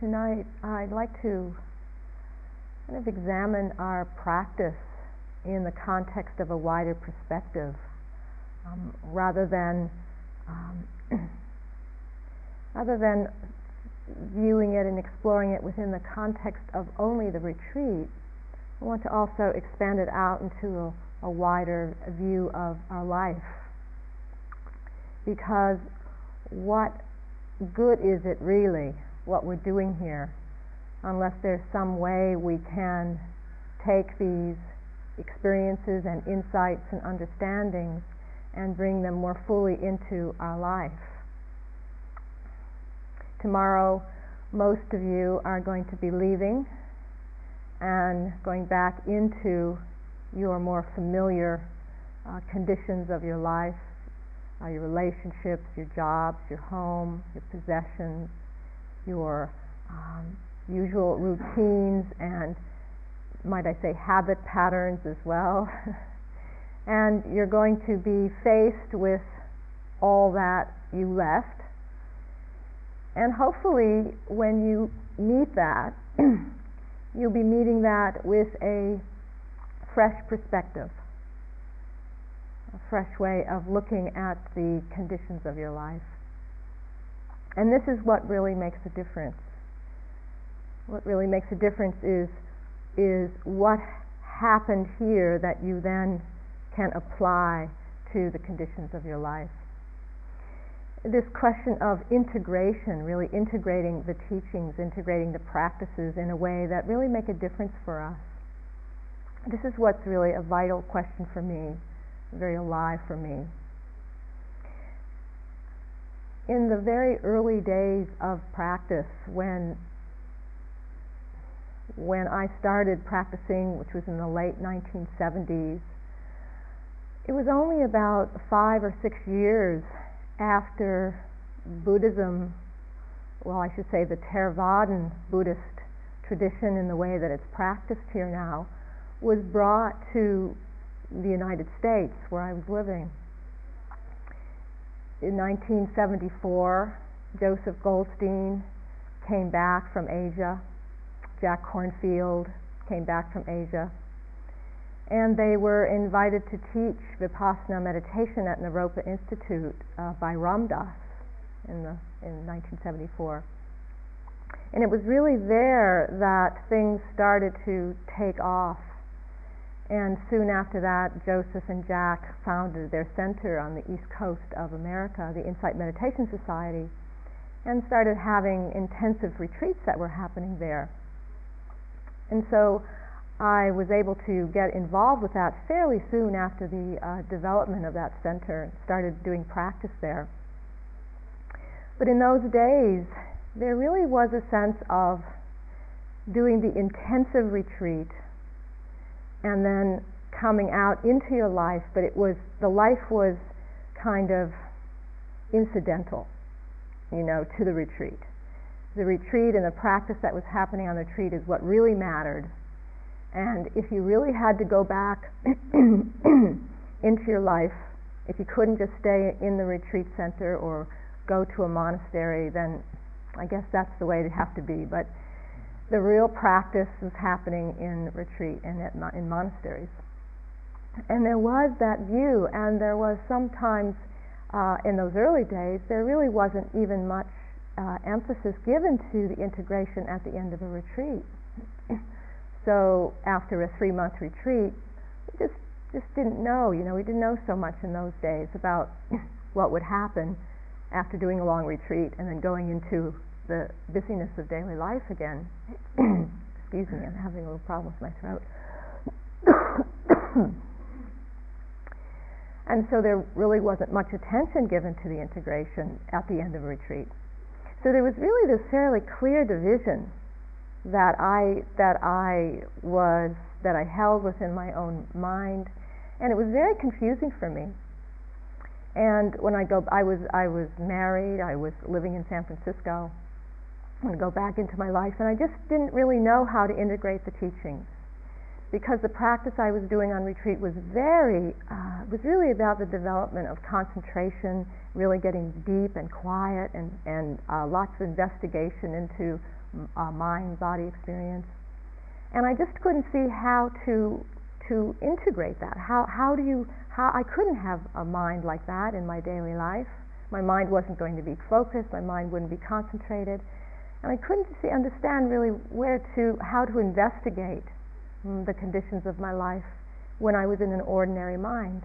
tonight I'd like to kind of examine our practice in the context of a wider perspective, um, rather than um, rather than viewing it and exploring it within the context of only the retreat. I want to also expand it out into a, a wider view of our life, because what good is it really what we're doing here unless there's some way we can take these experiences and insights and understandings and bring them more fully into our life. Tomorrow, most of you are going to be leaving and going back into your more familiar uh, conditions of your life, uh, your relationships, your jobs, your home, your possessions, your um, usual routines and, might I say, habit patterns as well. and you're going to be faced with all that you left. And hopefully, when you meet that, you'll be meeting that with a fresh perspective, a fresh way of looking at the conditions of your life. And this is what really makes a difference. What really makes a difference is, is what happened here that you then can apply to the conditions of your life. This question of integration, really integrating the teachings, integrating the practices in a way that really make a difference for us. This is what's really a vital question for me, very alive for me in the very early days of practice when when I started practicing, which was in the late 1970s, it was only about five or six years after Buddhism, well, I should say the Theravadan Buddhist tradition in the way that it's practiced here now, was brought to the United States where I was living in 1974, Joseph Goldstein came back from Asia. Jack Kornfield came back from Asia. And they were invited to teach Vipassana meditation at Naropa Institute uh, by Ram Dass in, the, in 1974. And it was really there that things started to take off and soon after that, Joseph and Jack founded their center on the east coast of America, the Insight Meditation Society, and started having intensive retreats that were happening there. And so I was able to get involved with that fairly soon after the uh, development of that center and started doing practice there. But in those days, there really was a sense of doing the intensive retreat and then coming out into your life, but it was the life was kind of incidental, you know, to the retreat. The retreat and the practice that was happening on the retreat is what really mattered. And if you really had to go back into your life, if you couldn't just stay in the retreat center or go to a monastery, then I guess that's the way it'd have to be. But the real practice was happening in retreat and at, in monasteries. And there was that view, and there was sometimes uh, in those early days, there really wasn't even much uh, emphasis given to the integration at the end of a retreat. so after a three month retreat, we just just didn't know. You know, we didn't know so much in those days about what would happen after doing a long retreat and then going into the busyness of daily life again. Excuse me, I'm having a little problem with my throat. and so there really wasn't much attention given to the integration at the end of retreat. So there was really this fairly clear division that I that I was that I held within my own mind, and it was very confusing for me. And when I go, I was I was married. I was living in San Francisco, and go back into my life, and I just didn't really know how to integrate the teachings. because the practice I was doing on retreat was very, uh, was really about the development of concentration, really getting deep and quiet, and and uh, lots of investigation into uh, mind body experience. And I just couldn't see how to to integrate that. How how do you how I couldn't have a mind like that in my daily life. My mind wasn't going to be focused. My mind wouldn't be concentrated, and I couldn't see understand really where to how to investigate Mm, the conditions of my life when I was in an ordinary mind.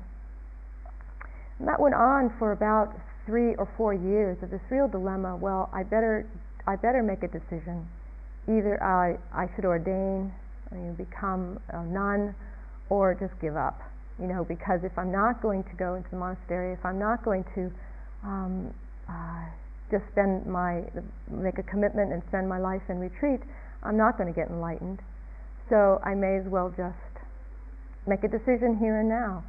And that went on for about three or four years of this real dilemma. Well, I better, I better make a decision. Either I, I should ordain, you know, become a nun, or just give up. You know, because if I'm not going to go into the monastery, if I'm not going to um, uh, just spend my, make a commitment and spend my life in retreat, I'm not going to get enlightened. So I may as well just make a decision here and now.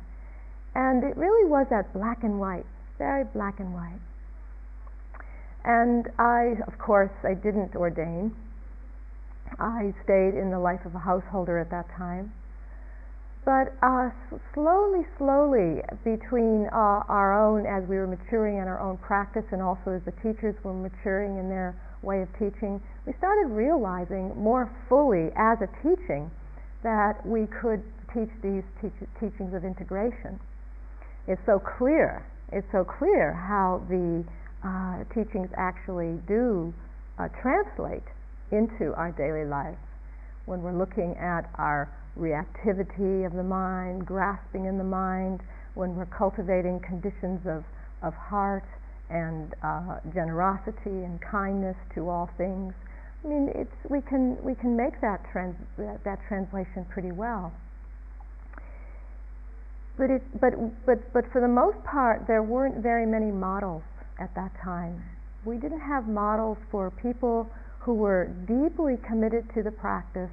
And it really was that black and white, very black and white. And I, of course, I didn't ordain. I stayed in the life of a householder at that time. But uh, slowly, slowly, between uh, our own, as we were maturing in our own practice, and also as the teachers were maturing in their way of teaching, we started realizing more fully as a teaching that we could teach these teach- teachings of integration. It's so clear, it's so clear how the uh, teachings actually do uh, translate into our daily life when we're looking at our reactivity of the mind, grasping in the mind, when we're cultivating conditions of, of heart and uh, generosity and kindness to all things. I mean, it's, we, can, we can make that, trans, that, that translation pretty well. But, it, but, but, but for the most part, there weren't very many models at that time. We didn't have models for people who were deeply committed to the practice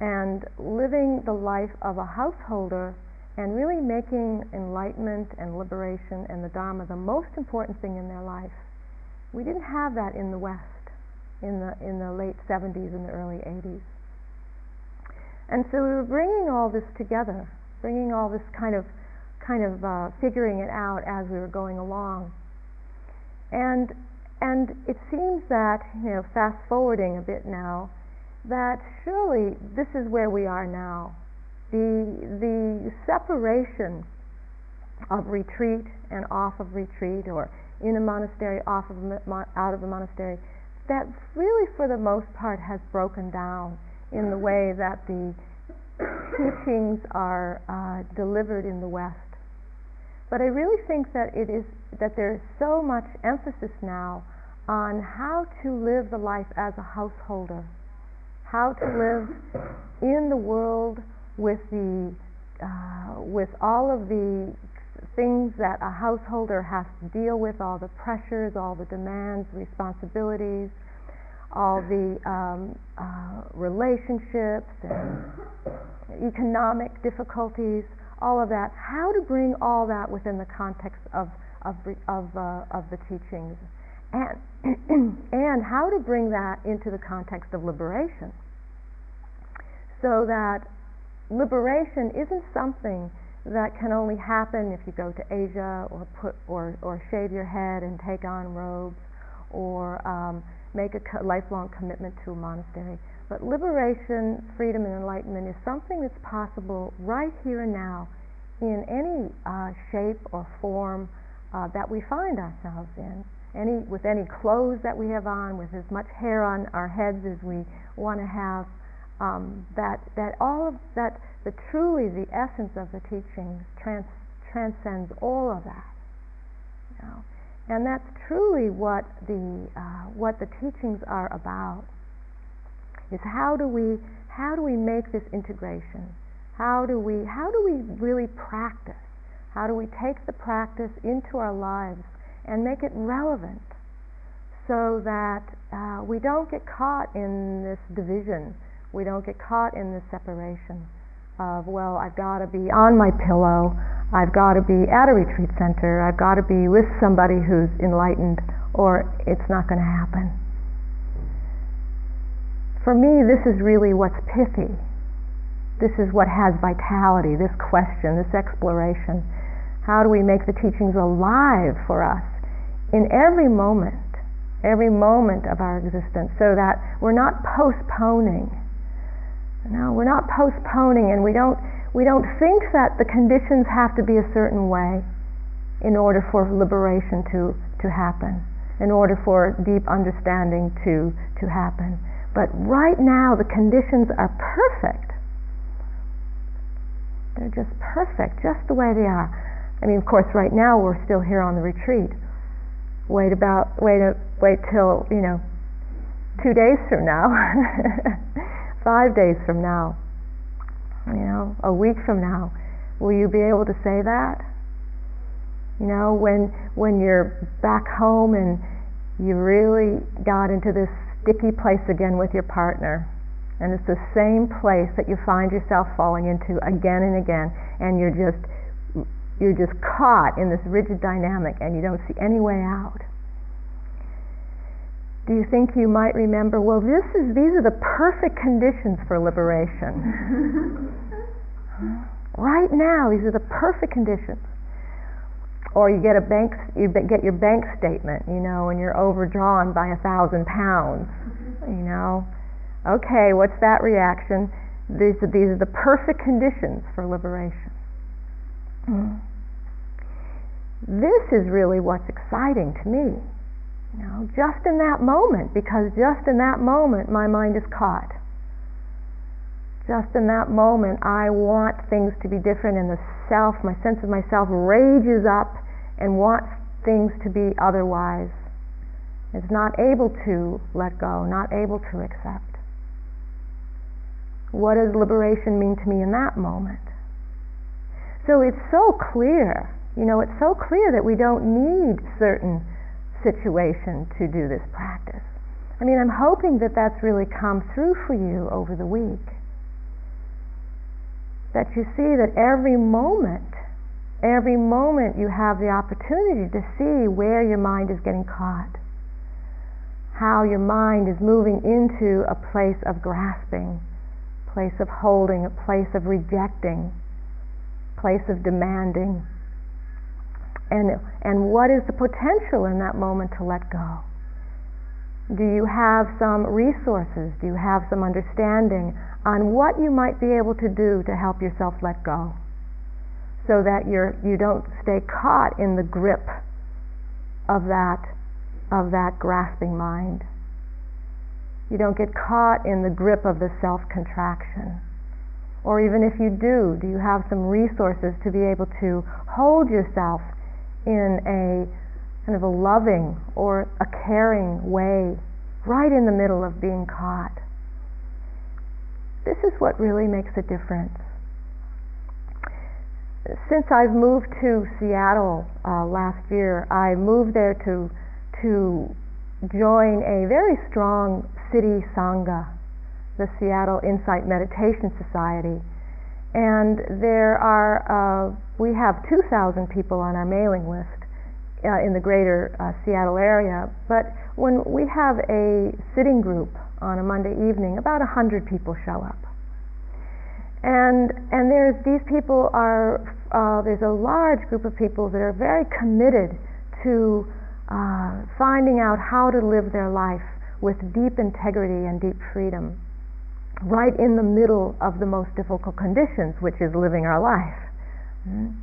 and living the life of a householder and really making enlightenment and liberation and the Dharma the most important thing in their life. We didn't have that in the West in the in the late 70s and the early 80s. And so we were bringing all this together, bringing all this kind of kind of uh, figuring it out as we were going along. And and it seems that you know, fast forwarding a bit now, that surely this is where we are now the, the separation of retreat and off of retreat or in a monastery, off of out of a monastery, that really for the most part has broken down in the way that the teachings are uh, delivered in the West. But I really think that it is that there is so much emphasis now on how to live the life as a householder, how to live in the world with the uh, with all of the things that a householder has to deal with, all the pressures, all the demands, responsibilities, all the um, uh, relationships and economic difficulties, all of that. How to bring all that within the context of of of, uh, of the teachings, and and how to bring that into the context of liberation, so that liberation isn't something that can only happen if you go to Asia or put or or shave your head and take on robes or um, make a co- lifelong commitment to a monastery. But liberation, freedom, and enlightenment is something that's possible right here and now in any uh, shape or form uh, that we find ourselves in. Any with any clothes that we have on, with as much hair on our heads as we want to have um, that that all of that the truly the essence of the teachings trans, transcends all of that. You know? And that's truly what the uh, what the teachings are about. Is how do we how do we make this integration? How do we how do we really practice? How do we take the practice into our lives and make it relevant so that uh, we don't get caught in this division we don't get caught in the separation of, well, I've got to be on my pillow, I've got to be at a retreat center, I've got to be with somebody who's enlightened, or it's not going to happen. For me, this is really what's pithy. This is what has vitality, this question, this exploration. How do we make the teachings alive for us in every moment, every moment of our existence, so that we're not postponing? No, we're not postponing, and we don't we don't think that the conditions have to be a certain way in order for liberation to, to happen, in order for deep understanding to, to happen. But right now, the conditions are perfect. They're just perfect, just the way they are. I mean, of course, right now we're still here on the retreat. Wait about, wait, wait till you know, two days from now, five days from now, you know, a week from now. Will you be able to say that? You know, when when you're back home and you really got into this sticky place again with your partner, and it's the same place that you find yourself falling into again and again, and you're just you're just caught in this rigid dynamic and you don't see any way out. Do you think you might remember, well, this is, these are the perfect conditions for liberation? right now, these are the perfect conditions. Or you get a bank, you get your bank statement, you know, and you're overdrawn by a thousand pounds, you know. Okay, what's that reaction? These are, these are the perfect conditions for liberation. Mm. This is really what's exciting to me. You know, just in that moment, because just in that moment my mind is caught. Just in that moment I want things to be different and the self, my sense of myself rages up and wants things to be otherwise. Is not able to let go, not able to accept. What does liberation mean to me in that moment? So it's so clear, you know, it's so clear that we don't need certain situations to do this practice. I mean, I'm hoping that that's really come through for you over the week. That you see that every moment, every moment you have the opportunity to see where your mind is getting caught, how your mind is moving into a place of grasping, place of holding, a place of rejecting place of demanding. And, and what is the potential in that moment to let go? Do you have some resources? Do you have some understanding on what you might be able to do to help yourself let go? So that you're, you don't stay caught in the grip of that, of that grasping mind. You don't get caught in the grip of the self contraction. Or even if you do, do you have some resources to be able to hold yourself in a kind of a loving or a caring way right in the middle of being caught? This is what really makes a difference. Since I've moved to Seattle uh, last year, I moved there to to join a very strong city sangha the Seattle Insight Meditation Society. And there are, uh, we have 2,000 people on our mailing list uh, in the greater uh, Seattle area. But when we have a sitting group on a Monday evening, about 100 people show up. And, and there's, these people are, uh, there's a large group of people that are very committed to uh, finding out how to live their life with deep integrity and deep freedom right in the middle of the most difficult conditions, which is living our life. Mm.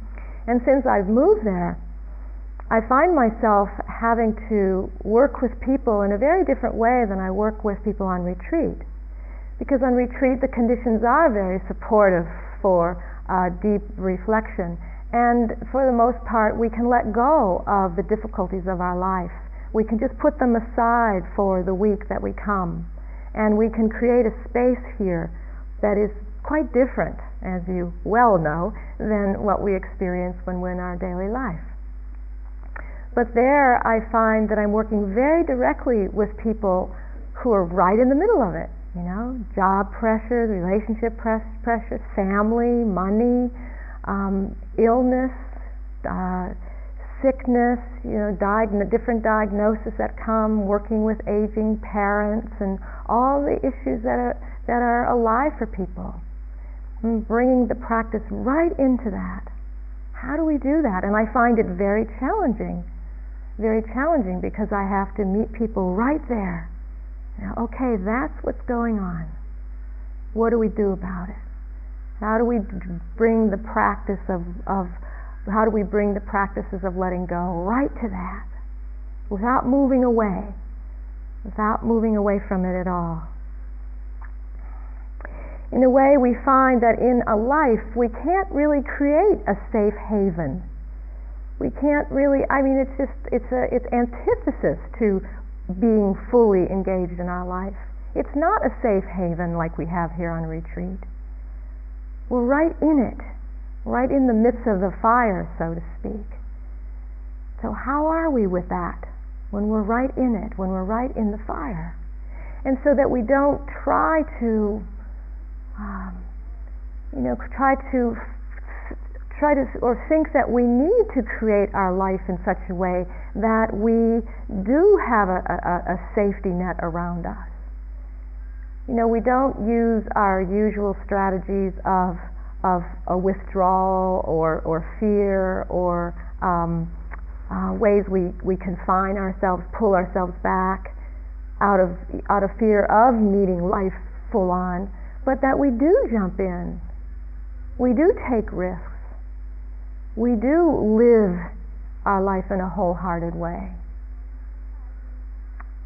And since I've moved there, I find myself having to work with people in a very different way than I work with people on retreat. Because on retreat, the conditions are very supportive for uh, deep reflection. And for the most part, we can let go of the difficulties of our life. We can just put them aside for the week that we come and we can create a space here that is quite different, as you well know, than what we experience when we're in our daily life. But there I find that I'm working very directly with people who are right in the middle of it. You know, job pressures, relationship press, pressures, family, money, um, illness, uh, sickness, you know, different diagnoses that come, working with aging parents, and all the issues that are that are alive for people. bringing the practice right into that. How do we do that? And I find it very challenging, very challenging because I have to meet people right there. okay, that's what's going on. What do we do about it? How do we bring the practice of, of how do we bring the practices of letting go right to that without moving away, without moving away from it at all? in a way, we find that in a life we can't really create a safe haven. We can't really. I mean, it's just it's a it's antithesis to being fully engaged in our life. It's not a safe haven like we have here on retreat. We're right in it, right in the midst of the fire, so to speak. So, how are we with that when we're right in it, when we're right in the fire? And so that we don't try to um, you know, try to try to or think that we need to create our life in such a way that we do have a, a, a safety net around us. You know, we don't use our usual strategies of of a withdrawal or, or fear or um, uh, ways we, we confine ourselves, pull ourselves back out of out of fear of meeting life full on but that we do jump in. We do take risks. We do live our life in a wholehearted way.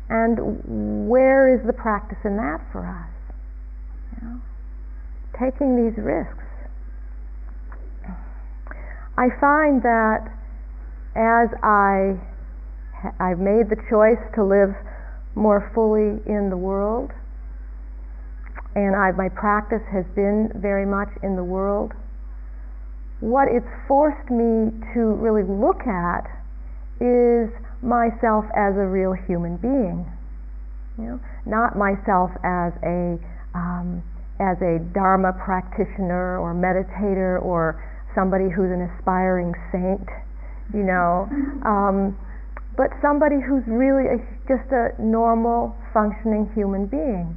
And where is the practice in that for us? You know? Taking these risks. I find that as I I've made the choice to live more fully in the world, and I, my practice has been very much in the world. What it's forced me to really look at is myself as a real human being, you know, not myself as a um, as a Dharma practitioner or meditator or somebody who's an aspiring saint, you know, um, but somebody who's really a, just a normal, functioning human being.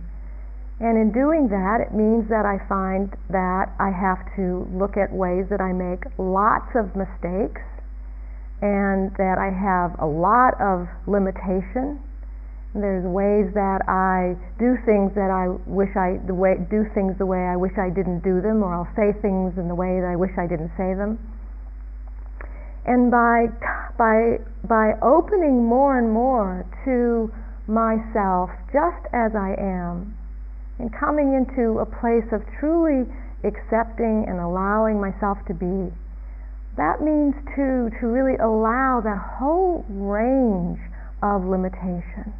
And in doing that, it means that I find that I have to look at ways that I make lots of mistakes and that I have a lot of limitation. There's ways that I do things that I wish I the way do things the way I wish I didn't do them, or I'll say things in the way that I wish I didn't say them. And by by by opening more and more to myself just as I am, and coming into a place of truly accepting and allowing myself to be. That means too to really allow that whole range of limitation,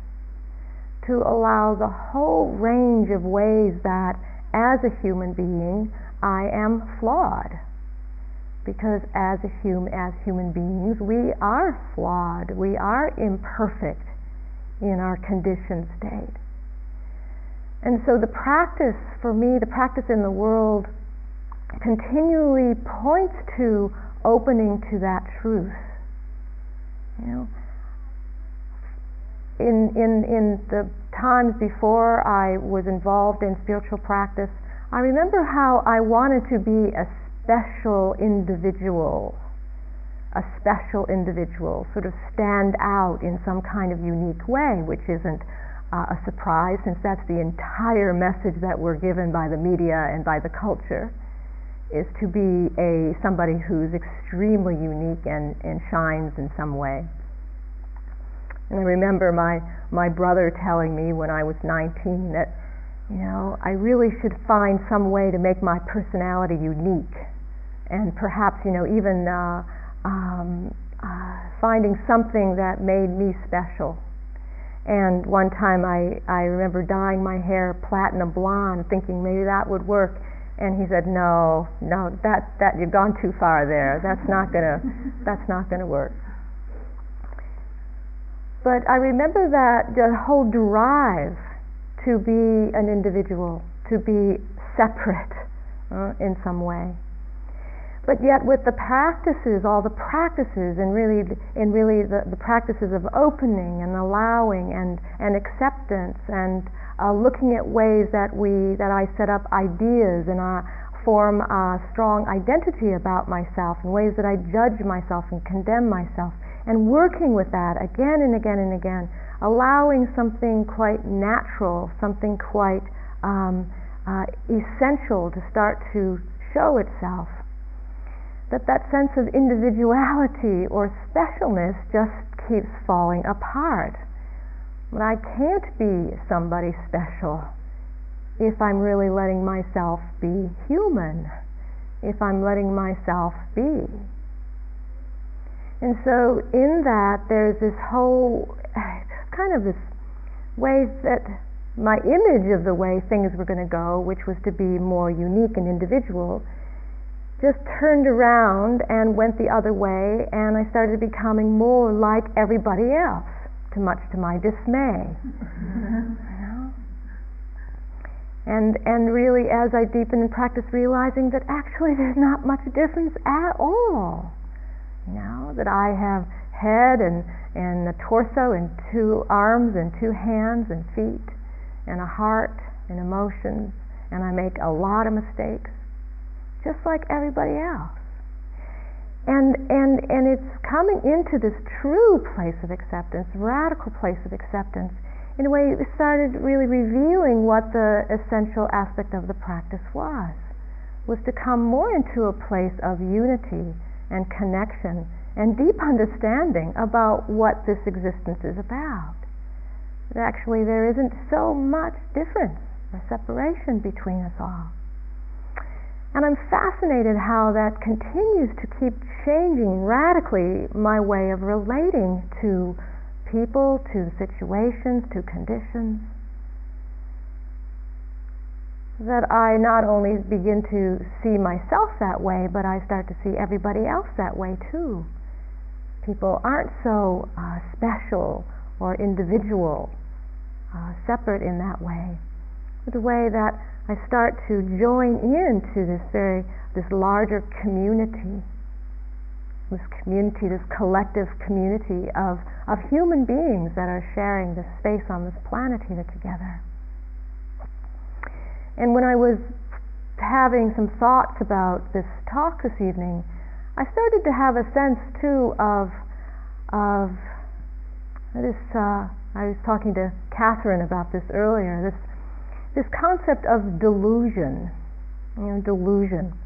to allow the whole range of ways that as a human being I am flawed. Because as a human, as human beings, we are flawed. We are imperfect in our conditioned state. And so the practice, for me, the practice in the world continually points to opening to that truth. You know, in in in the times before I was involved in spiritual practice, I remember how I wanted to be a special individual, a special individual, sort of stand out in some kind of unique way, which isn't uh, a surprise since that's the entire message that we're given by the media and by the culture is to be a somebody who's extremely unique and, and shines in some way. And I remember my, my brother telling me when I was 19 that, you know, I really should find some way to make my personality unique. And perhaps, you know, even uh, um, uh, finding something that made me special and one time I, I remember dyeing my hair platinum blonde, thinking maybe that would work. And he said, "No, no, that that you've gone too far there. That's not gonna, that's not gonna work." But I remember that the whole drive to be an individual, to be separate uh, in some way. But yet, with the practices, all the practices, and really, in really the, the practices of opening and allowing and, and acceptance and uh, looking at ways that we that I set up ideas and uh, form a strong identity about myself in ways that I judge myself and condemn myself. And working with that again and again and again, allowing something quite natural, something quite um, uh, essential to start to show itself. That that sense of individuality or specialness just keeps falling apart. But I can't be somebody special if I'm really letting myself be human, if I'm letting myself be. And so, in that, there's this whole kind of this way that my image of the way things were going to go, which was to be more unique and individual, just turned around and went the other way, and I started becoming more like everybody else, to much to my dismay. and and really, as I deepened in practice, realizing that actually there's not much difference at all. Know that I have head and and a torso and two arms and two hands and feet and a heart and emotions, and I make a lot of mistakes just like everybody else. And, and, and it's coming into this true place of acceptance, radical place of acceptance, in a way it started really revealing what the essential aspect of the practice was, was to come more into a place of unity and connection and deep understanding about what this existence is about. That actually there isn't so much difference or separation between us all. And I'm fascinated how that continues to keep changing radically my way of relating to people, to situations, to conditions. That I not only begin to see myself that way, but I start to see everybody else that way too. People aren't so uh, special or individual, uh, separate in that way. The way that I start to join into this very this larger community, this community, this collective community of, of human beings that are sharing this space on this planet here together. And when I was having some thoughts about this talk this evening, I started to have a sense too of of this. Uh, I was talking to Catherine about this earlier. This this concept of delusion, you know, delusion,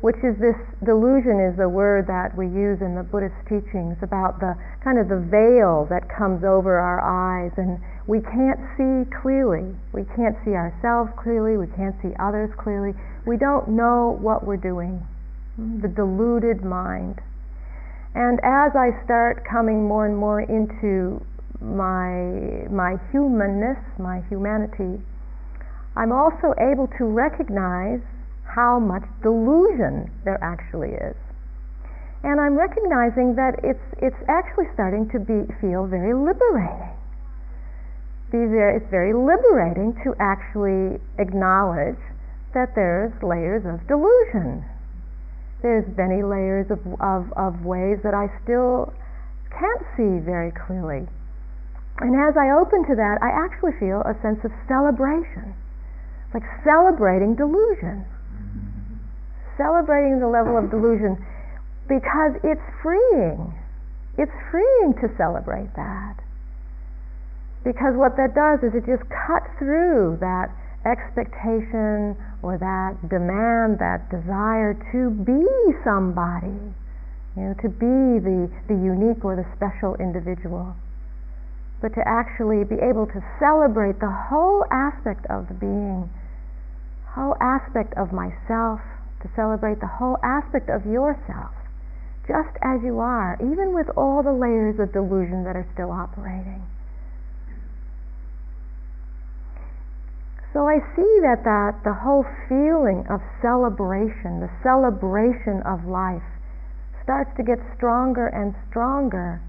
which is this delusion is a word that we use in the Buddhist teachings about the kind of the veil that comes over our eyes and we can't see clearly. We can't see ourselves clearly. We can't see others clearly. We don't know what we're doing. The deluded mind. And as I start coming more and more into my my humanness, my humanity, I'm also able to recognize how much delusion there actually is. And I'm recognizing that it's it's actually starting to be feel very liberating. it's very liberating to actually acknowledge that there's layers of delusion. There's many layers of, of, of ways that I still can't see very clearly. And as I open to that, I actually feel a sense of celebration. Like celebrating delusion. Celebrating the level of delusion because it's freeing. It's freeing to celebrate that. Because what that does is it just cuts through that expectation or that demand, that desire to be somebody, you know, to be the, the unique or the special individual but to actually be able to celebrate the whole aspect of the being, whole aspect of myself, to celebrate the whole aspect of yourself, just as you are, even with all the layers of delusion that are still operating. So I see that, that the whole feeling of celebration, the celebration of life, starts to get stronger and stronger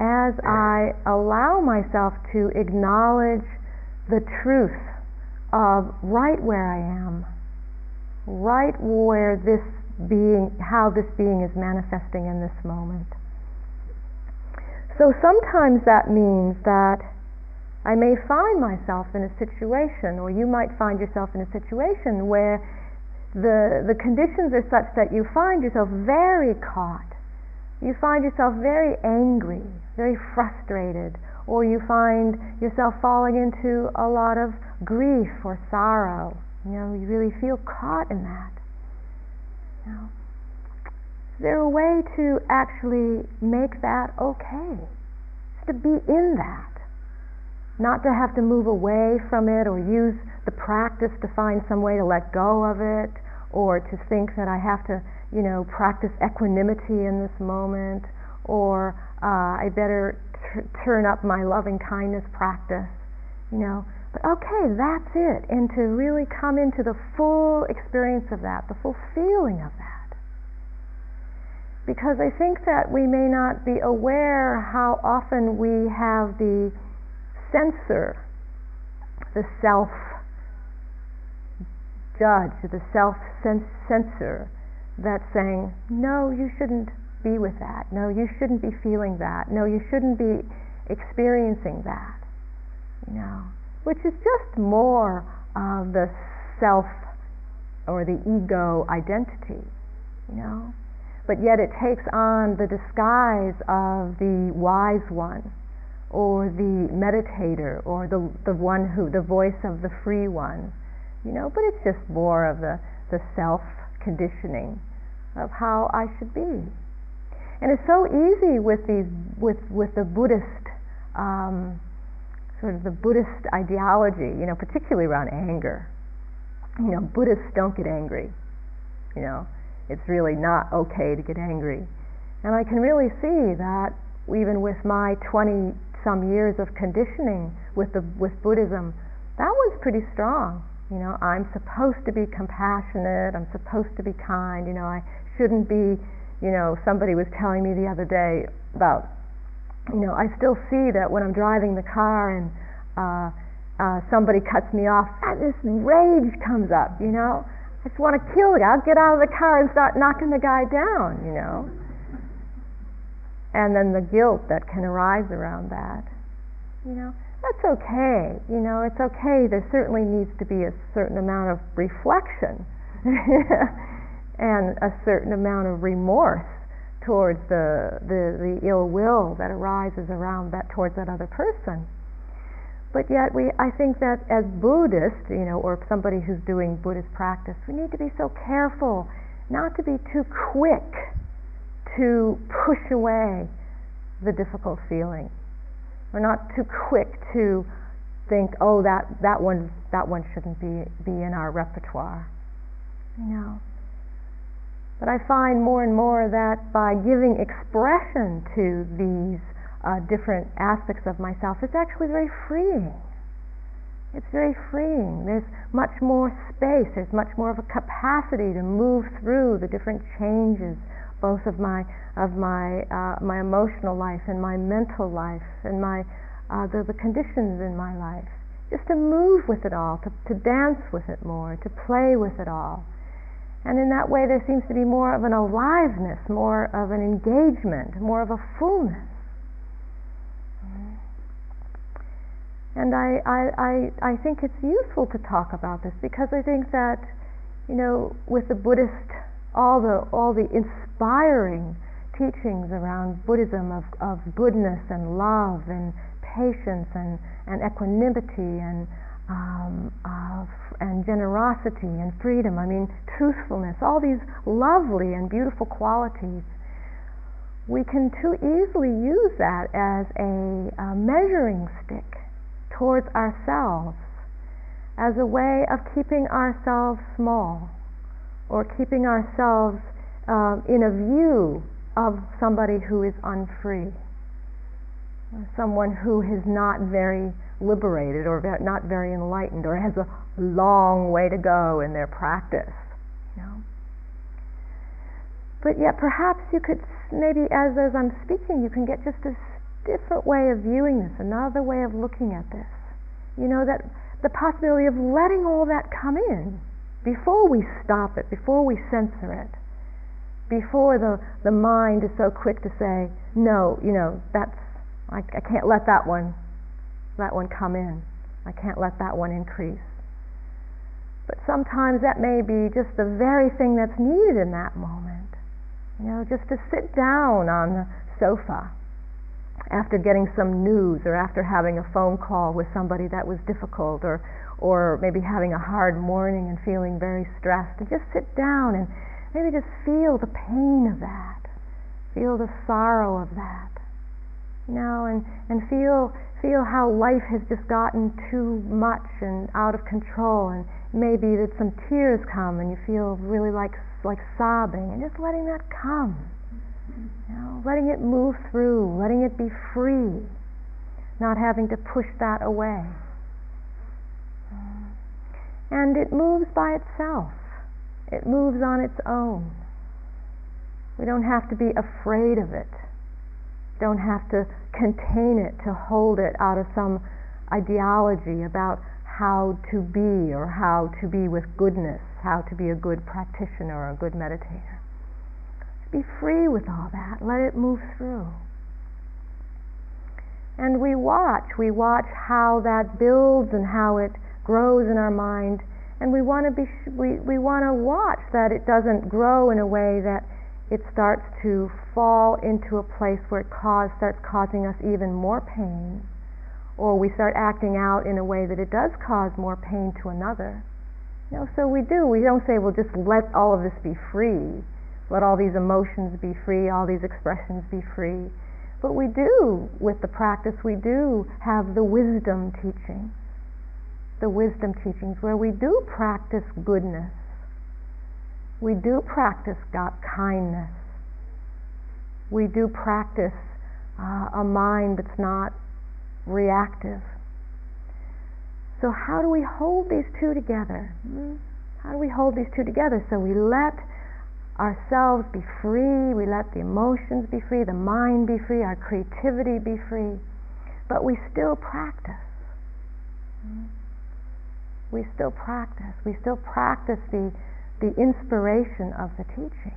as I allow myself to acknowledge the truth of right where I am, right where this being, how this being is manifesting in this moment. So sometimes that means that I may find myself in a situation, or you might find yourself in a situation where the, the conditions are such that you find yourself very caught. You find yourself very angry, very frustrated, or you find yourself falling into a lot of grief or sorrow. You know, you really feel caught in that. You know, is there a way to actually make that okay? To be in that. Not to have to move away from it or use the practice to find some way to let go of it or to think that I have to, you know, practice equanimity in this moment or uh, I better t- turn up my loving kindness practice, you know. Okay, that's it. And to really come into the full experience of that, the full feeling of that because I think that we may not be aware how often we have the censor, the self judge, the self censor that's saying, no, you shouldn't be with that. No, you shouldn't be feeling that. No, you shouldn't be experiencing that. You know, which is just more of the self or the ego identity. You know, but yet it takes on the disguise of the wise one or the meditator or the, the one who the voice of the free one you know but it's just more of the, the self conditioning of how I should be and it's so easy with these with with the Buddhist um, sort of the Buddhist ideology you know particularly around anger you know Buddhists don't get angry you know it's really not okay to get angry. And I can really see that even with my 20 some years of conditioning with the with Buddhism, that was pretty strong. You know, I'm supposed to be compassionate, I'm supposed to be kind, you know, I shouldn't be, you know, somebody was telling me the other day about you know, I still see that when I'm driving the car and uh, uh, somebody cuts me off, this rage comes up, you know. I just want to kill the. I'll get out of the car and start knocking the guy down, you know. And then the guilt that can arise around that, you know, that's okay. You know, it's okay. There certainly needs to be a certain amount of reflection and a certain amount of remorse towards the, the, the ill will that arises around that towards that other person. But yet, we, I think that as Buddhists, you know, or somebody who's doing Buddhist practice, we need to be so careful not to be too quick to push away the difficult feeling. We're not too quick to think, oh, that, that, one, that one shouldn't be, be in our repertoire. You know. But I find more and more that by giving expression to these uh, different aspects of myself, it's actually very freeing. It's very freeing. There's much more space. There's much more of a capacity to move through the different changes, both of my of my uh, my emotional life and my mental life and my uh, the, the conditions in my life. Just to move with it all, to, to dance with it more, to play with it all. And in that way, there seems to be more of an aliveness, more of an engagement, more of a fullness. And I, I, I, I think it's useful to talk about this because I think that, you know, with the Buddhist, all the, all the inspiring teachings around Buddhism of, of goodness and love and patience and, and equanimity and, um, uh, and generosity and freedom, I mean, truthfulness, all these lovely and beautiful qualities. We can too easily use that as a, a measuring stick towards ourselves as a way of keeping ourselves small or keeping ourselves uh, in a view of somebody who is unfree, someone who is not very liberated or not very enlightened or has a long way to go in their practice. You know? But yet, perhaps you could maybe, as as I'm speaking, you can get just a different way of viewing this, another way of looking at this. You know, that the possibility of letting all that come in before we stop it, before we censor it, before the, the mind is so quick to say, no, you know, that's, I, I can't let that one, that one come in. I can't let that one increase. But sometimes that may be just the very thing that's needed in that moment. You know, just to sit down on the sofa after getting some news or after having a phone call with somebody that was difficult or or maybe having a hard morning and feeling very stressed, to just sit down and maybe just feel the pain of that, feel the sorrow of that, you know, and, and feel, feel how life has just gotten too much and out of control, and maybe that some tears come and you feel really like, like sobbing, and just letting that come. You know, letting it move through, letting it be free, not having to push that away. And it moves by itself. It moves on its own. We don't have to be afraid of it. Don't have to contain it, to hold it out of some ideology about how to be or how to be with goodness, how to be a good practitioner or a good meditator. Be free with all that. Let it move through. And we watch, we watch how that builds and how it grows in our mind, and we want to be we, we want to watch that it doesn't grow in a way that it starts to fall into a place where it cause, starts causing us even more pain, or we start acting out in a way that it does cause more pain to another. You know, so we do. We don't say, well, just let all of this be free, let all these emotions be free, all these expressions be free. But we do, with the practice, we do have the wisdom teaching the wisdom teachings where we do practice goodness. We do practice God, kindness. We do practice uh, a mind that's not reactive. So, how do we hold these two together? Hmm? How do we hold these two together? So, we let ourselves be free, we let the emotions be free, the mind be free, our creativity be free, but we still practice. Hmm? we still practice. We still practice the, the inspiration of the teachings.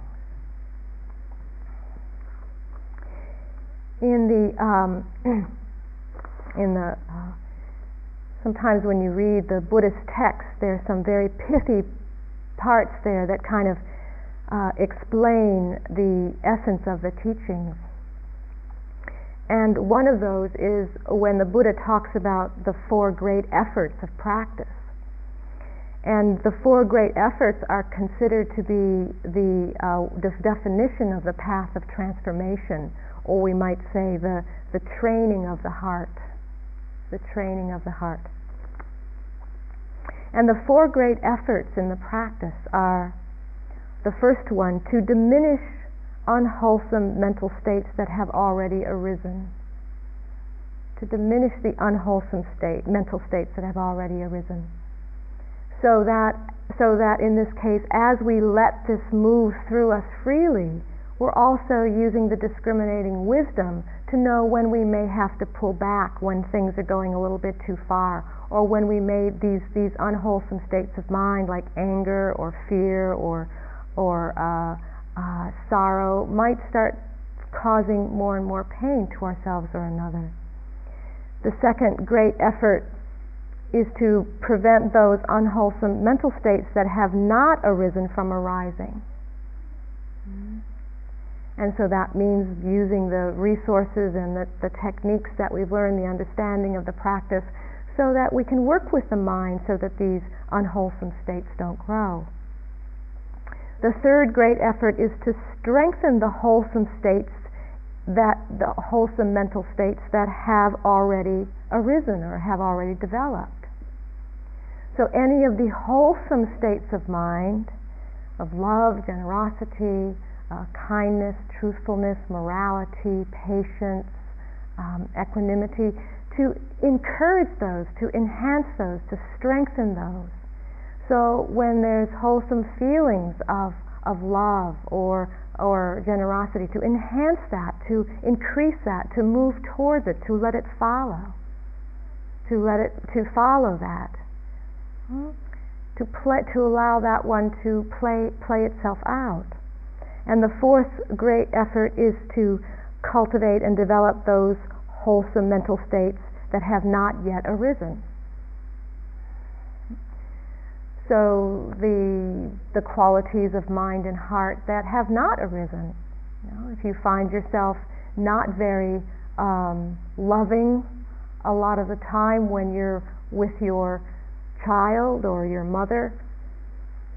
In the um, in the uh, sometimes when you read the Buddhist text, are some very pithy parts there that kind of uh, explain the essence of the teachings. And one of those is when the Buddha talks about the four great efforts of practice. And the four great efforts are considered to be the, uh, the definition of the path of transformation, or we might say the, the training of the heart. The training of the heart. And the four great efforts in the practice are the first one, to diminish unwholesome mental states that have already arisen. To diminish the unwholesome state, mental states that have already arisen so that so that in this case as we let this move through us freely we're also using the discriminating wisdom to know when we may have to pull back when things are going a little bit too far or when we may these these unwholesome states of mind like anger or fear or or uh, uh, sorrow might start causing more and more pain to ourselves or another. The second great effort is to prevent those unwholesome mental states that have not arisen from arising. And so that means using the resources and the, the techniques that we've learned, the understanding of the practice, so that we can work with the mind so that these unwholesome states don't grow. The third great effort is to strengthen the wholesome states that the wholesome mental states that have already arisen or have already developed. So, any of the wholesome states of mind, of love, generosity, uh, kindness, truthfulness, morality, patience, um, equanimity, to encourage those, to enhance those, to strengthen those. So, when there's wholesome feelings of, of love or, or generosity, to enhance that, to increase that, to move towards it, to let it follow, to let it, to follow that to play, to allow that one to play play itself out. And the fourth great effort is to cultivate and develop those wholesome mental states that have not yet arisen. So the the qualities of mind and heart that have not arisen. You know, if you find yourself not very um, loving a lot of the time when you're with your child or your mother,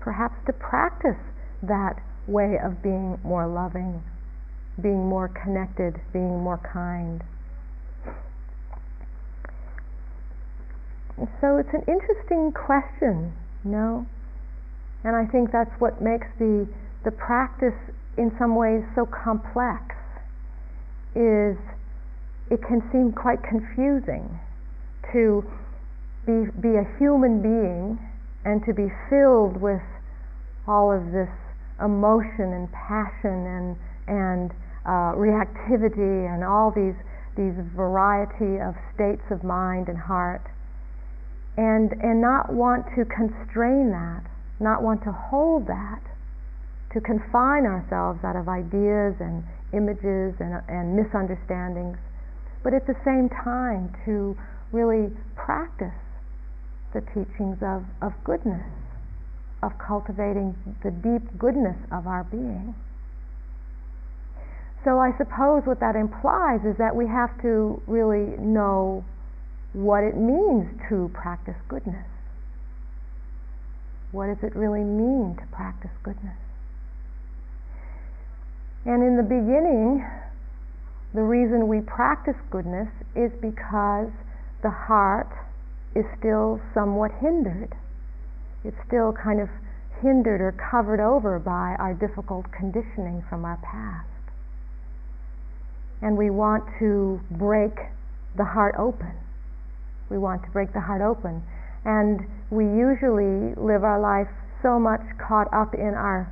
perhaps to practice that way of being more loving, being more connected, being more kind. So it's an interesting question, you know? And I think that's what makes the, the practice in some ways so complex is it can seem quite confusing to be, be a human being and to be filled with all of this emotion and passion and, and uh, reactivity and all these, these variety of states of mind and heart. And, and not want to constrain that, not want to hold that, to confine ourselves out of ideas and images and, and misunderstandings, but at the same time to really practice the teachings of, of goodness, of cultivating the deep goodness of our being. So I suppose what that implies is that we have to really know what it means to practice goodness. What does it really mean to practice goodness? And in the beginning, the reason we practice goodness is because the heart is still somewhat hindered. It's still kind of hindered or covered over by our difficult conditioning from our past. And we want to break the heart open. We want to break the heart open. And we usually live our life so much caught up in our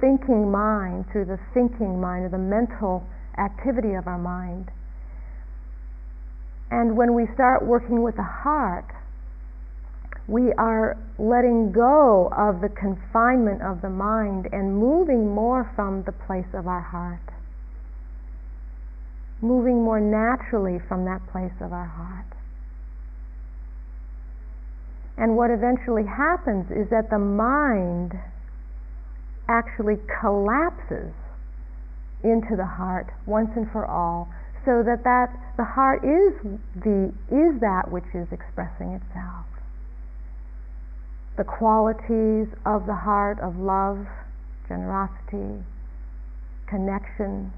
thinking mind, through the thinking mind or the mental activity of our mind, and when we start working with the heart, we are letting go of the confinement of the mind and moving more from the place of our heart. Moving more naturally from that place of our heart. And what eventually happens is that the mind actually collapses into the heart once and for all so that, that the heart is, the, is that which is expressing itself. The qualities of the heart of love, generosity, connection,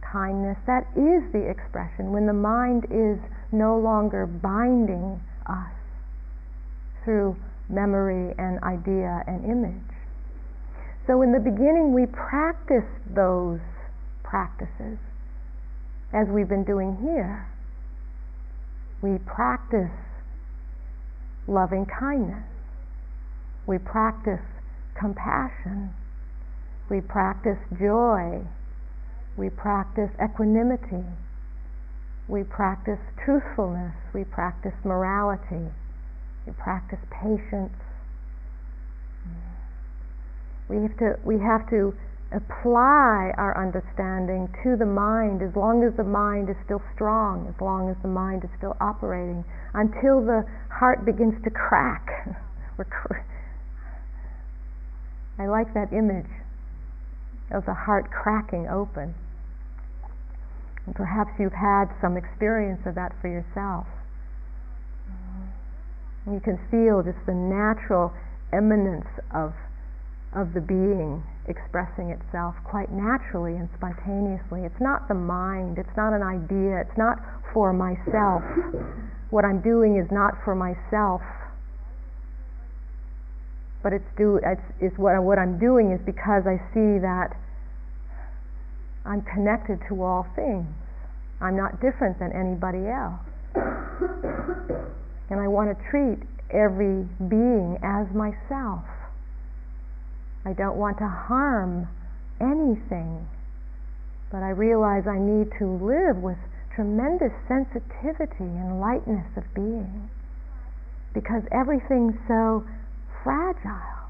kindness, that is the expression when the mind is no longer binding us through memory and idea and image. So in the beginning, we practice those practices as we've been doing here. We practice loving kindness. We practice compassion. We practice joy. We practice equanimity. We practice truthfulness. We practice morality. We practice patience. We have to, we have to apply our understanding to the mind as long as the mind is still strong, as long as the mind is still operating, until the heart begins to crack. I like that image of the heart cracking open. And perhaps you've had some experience of that for yourself. You can feel just the natural eminence of, of the being expressing itself quite naturally and spontaneously. It's not the mind, it's not an idea, it's not for myself. What I'm doing is not for myself, but it's do it's, it's what what I'm doing is because I see that I'm connected to all things. I'm not different than anybody else. and I want to treat every being as myself. I don't want to harm anything. But I realize I need to live with tremendous sensitivity and lightness of being. Because everything's so fragile,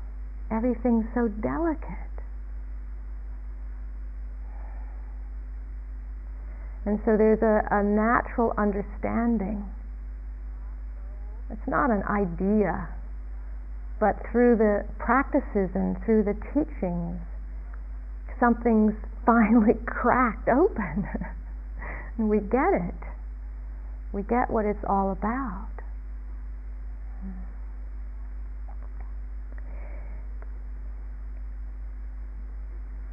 everything's so delicate. And so there's a, a natural understanding. It's not an idea but through the practices and through the teachings, something's finally cracked open. and we get it. We get what it's all about.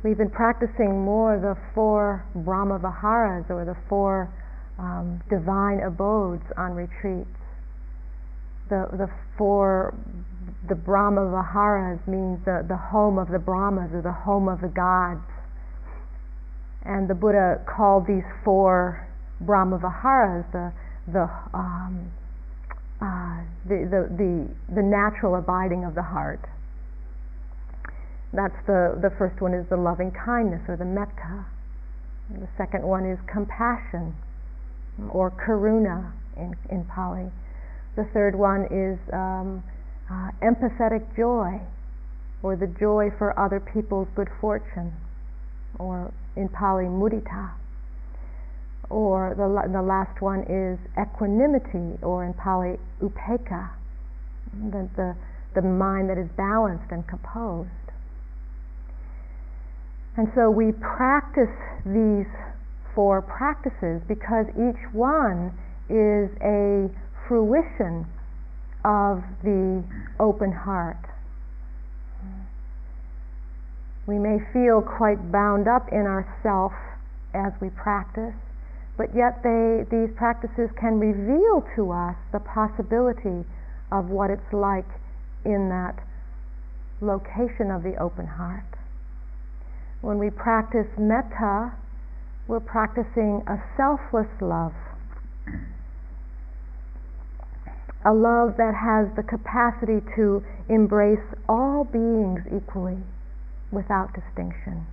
We've been practicing more the four Brahma Viharas or the four um, divine abodes on retreats. The, the four, the Brahma Viharas means the, the home of the Brahmas or the home of the gods. And the Buddha called these four Brahma Viharas the, the, um, uh, the, the, the, the natural abiding of the heart. That's the, the first one is the loving kindness or the metta. The second one is compassion or karuna in, in Pali. The third one is um, uh, empathetic joy or the joy for other people's good fortune or in Pali mudita. Or the, the last one is equanimity or in Pali upekkha, the, the, the mind that is balanced and composed. And so we practice these four practices because each one is a fruition of the open heart. We may feel quite bound up in ourself as we practice, but yet they, these practices can reveal to us the possibility of what it's like in that location of the open heart. When we practice metta, we're practicing a selfless love. A love that has the capacity to embrace all beings equally without distinction.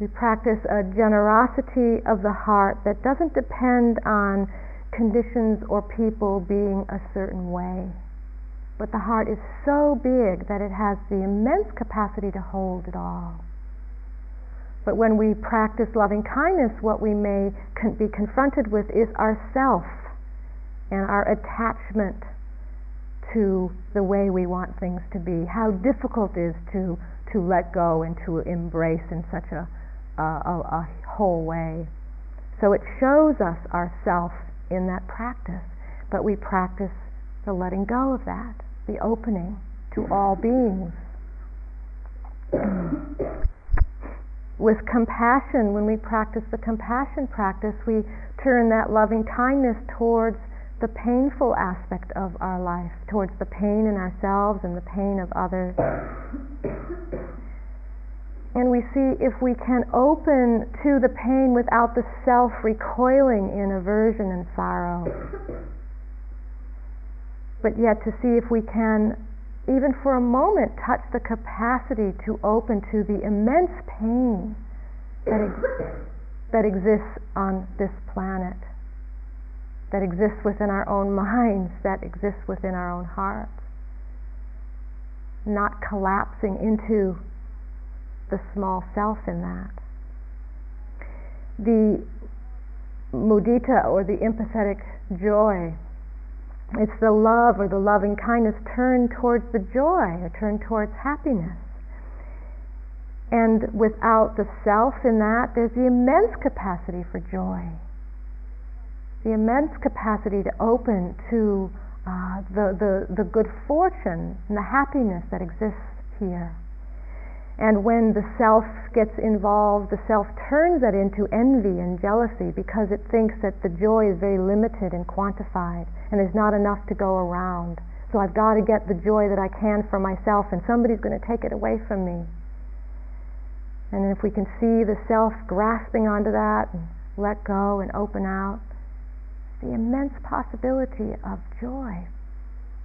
We practice a generosity of the heart that doesn't depend on conditions or people being a certain way. But the heart is so big that it has the immense capacity to hold it all. But when we practice loving kindness, what we may be confronted with is ourself and our attachment to the way we want things to be. How difficult it is to to let go and to embrace in such a a, a whole way. So it shows us ourself in that practice, but we practice the letting go of that, the opening to all beings with compassion, when we practice the compassion practice, we turn that loving kindness towards the painful aspect of our life, towards the pain in ourselves and the pain of others. And we see if we can open to the pain without the self recoiling in aversion and sorrow. But yet to see if we can even for a moment, touch the capacity to open to the immense pain that, ex- that exists on this planet, that exists within our own minds, that exists within our own hearts. Not collapsing into the small self in that. The mudita or the empathetic joy it's the love or the loving kindness turned towards the joy or turned towards happiness. And without the self in that, there's the immense capacity for joy. The immense capacity to open to uh, the, the, the good fortune and the happiness that exists here. And when the self gets involved, the self turns that into envy and jealousy because it thinks that the joy is very limited and quantified and there's not enough to go around. So I've got to get the joy that I can for myself and somebody's going to take it away from me. And if we can see the self grasping onto that and let go and open out, the immense possibility of joy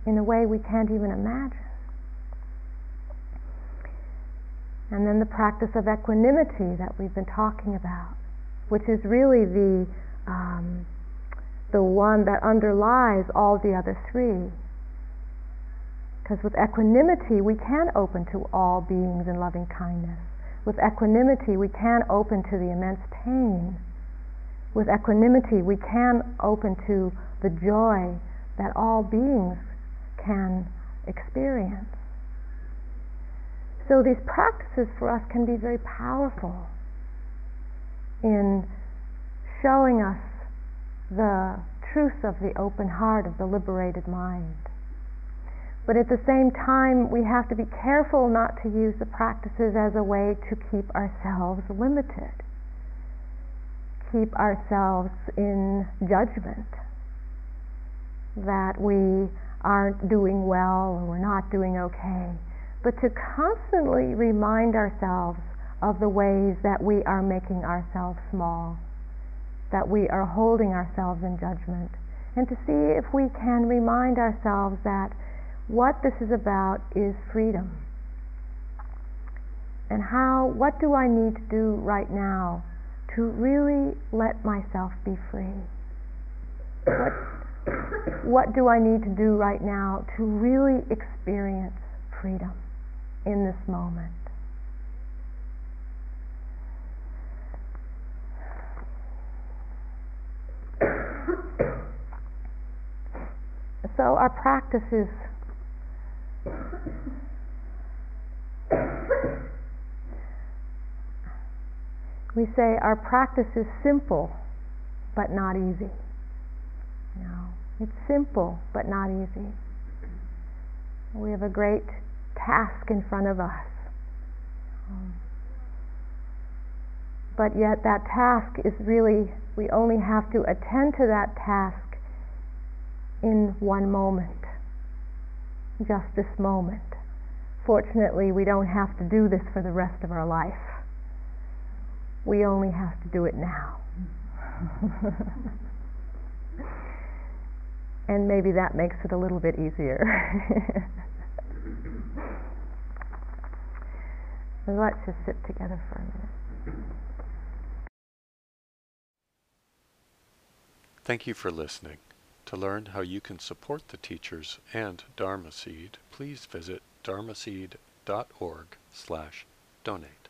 in a way we can't even imagine. and then the practice of equanimity that we've been talking about, which is really the um, the one that underlies all the other three. Because with equanimity, we can open to all beings in loving kindness. With equanimity, we can open to the immense pain. With equanimity, we can open to the joy that all beings can experience. So these practices for us can be very powerful in showing us the truth of the open heart, of the liberated mind. But at the same time, we have to be careful not to use the practices as a way to keep ourselves limited, keep ourselves in judgment that we aren't doing well or we're not doing okay, but to constantly remind ourselves of the ways that we are making ourselves small, that we are holding ourselves in judgment, and to see if we can remind ourselves that what this is about is freedom. And how, what do I need to do right now to really let myself be free? What, what do I need to do right now to really experience freedom in this moment? so our practice is we say our practice is simple but not easy. It's simple but not easy. We have a great task in front of us. But yet that task is really, we only have to attend to that task in one moment just this moment. Fortunately, we don't have to do this for the rest of our life. We only have to do it now. and maybe that makes it a little bit easier. Let's just sit together for a minute. Thank you for listening. To learn how you can support the teachers and Dharma Seed, please visit dharmaseed.org slash donate.